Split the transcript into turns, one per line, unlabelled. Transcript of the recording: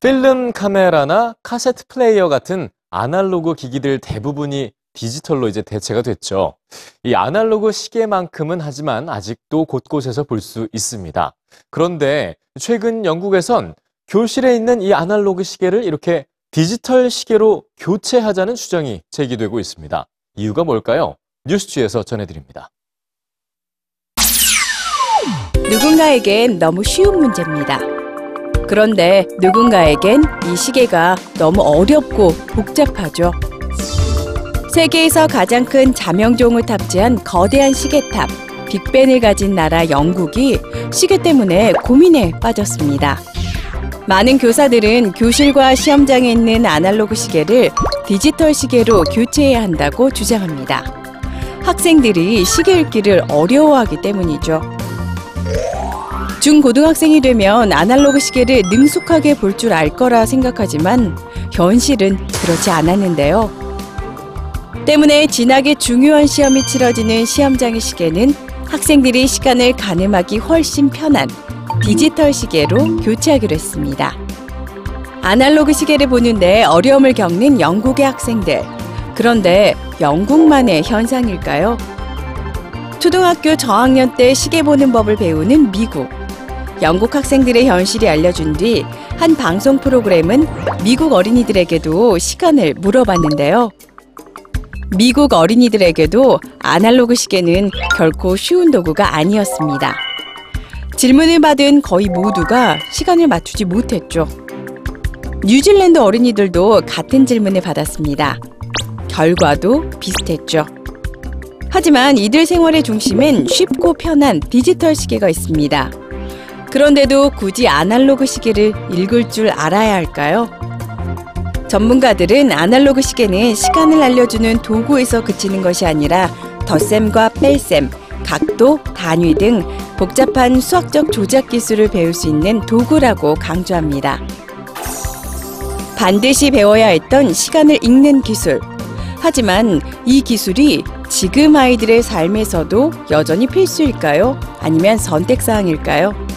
필름 카메라나 카세트 플레이어 같은 아날로그 기기들 대부분이 디지털로 이제 대체가 됐죠. 이 아날로그 시계만큼은 하지만 아직도 곳곳에서 볼 수 있습니다. 그런데 최근 영국에선 교실에 있는 이 아날로그 시계를 이렇게 디지털 시계로 교체하자는 주장이 제기되고 있습니다. 이유가 뭘까요? 뉴스취에서 전해드립니다.
누군가에겐 너무 쉬운 문제입니다. 그런데 누군가에겐 이 시계가 너무 어렵고 복잡하죠. 세계에서 가장 큰 자명종을 탑재한 거대한 시계탑, 빅벤을 가진 나라 영국이 시계 때문에 고민에 빠졌습니다. 많은 교사들은 교실과 시험장에 있는 아날로그 시계를 디지털 시계로 교체해야 한다고 주장합니다. 학생들이 시계 읽기를 어려워하기 때문이죠. 중고등학생이 되면 아날로그 시계를 능숙하게 볼 줄 알 거라 생각하지만 현실은 그렇지 않았는데요. 때문에 진학에 중요한 시험이 치러지는 시험장의 시계는 학생들이 시간을 가늠하기 훨씬 편한 디지털 시계로 교체하기로 했습니다. 아날로그 시계를 보는데 어려움을 겪는 영국의 학생들. 그런데 영국만의 현상일까요? 초등학교 저학년 때 시계 보는 법을 배우는 미국. 영국 학생들의 현실이 알려준 뒤 한 방송 프로그램은 미국 어린이들에게도 시간을 물어봤는데요. 미국 어린이들에게도 아날로그 시계는 결코 쉬운 도구가 아니었습니다. 질문을 받은 거의 모두가 시간을 맞추지 못했죠. 뉴질랜드 어린이들도 같은 질문을 받았습니다. 결과도 비슷했죠. 하지만 이들 생활의 중심엔 쉽고 편한 디지털 시계가 있습니다. 그런데도 굳이 아날로그 시계를 읽을 줄 알아야 할까요? 전문가들은 아날로그 시계는 시간을 알려주는 도구에서 그치는 것이 아니라 덧셈과 뺄셈, 각도, 단위 등 복잡한 수학적 조작 기술을 배울 수 있는 도구라고 강조합니다. 반드시 배워야 했던 시간을 읽는 기술. 하지만 이 기술이 지금 아이들의 삶에서도 여전히 필수일까요? 아니면 선택사항일까요?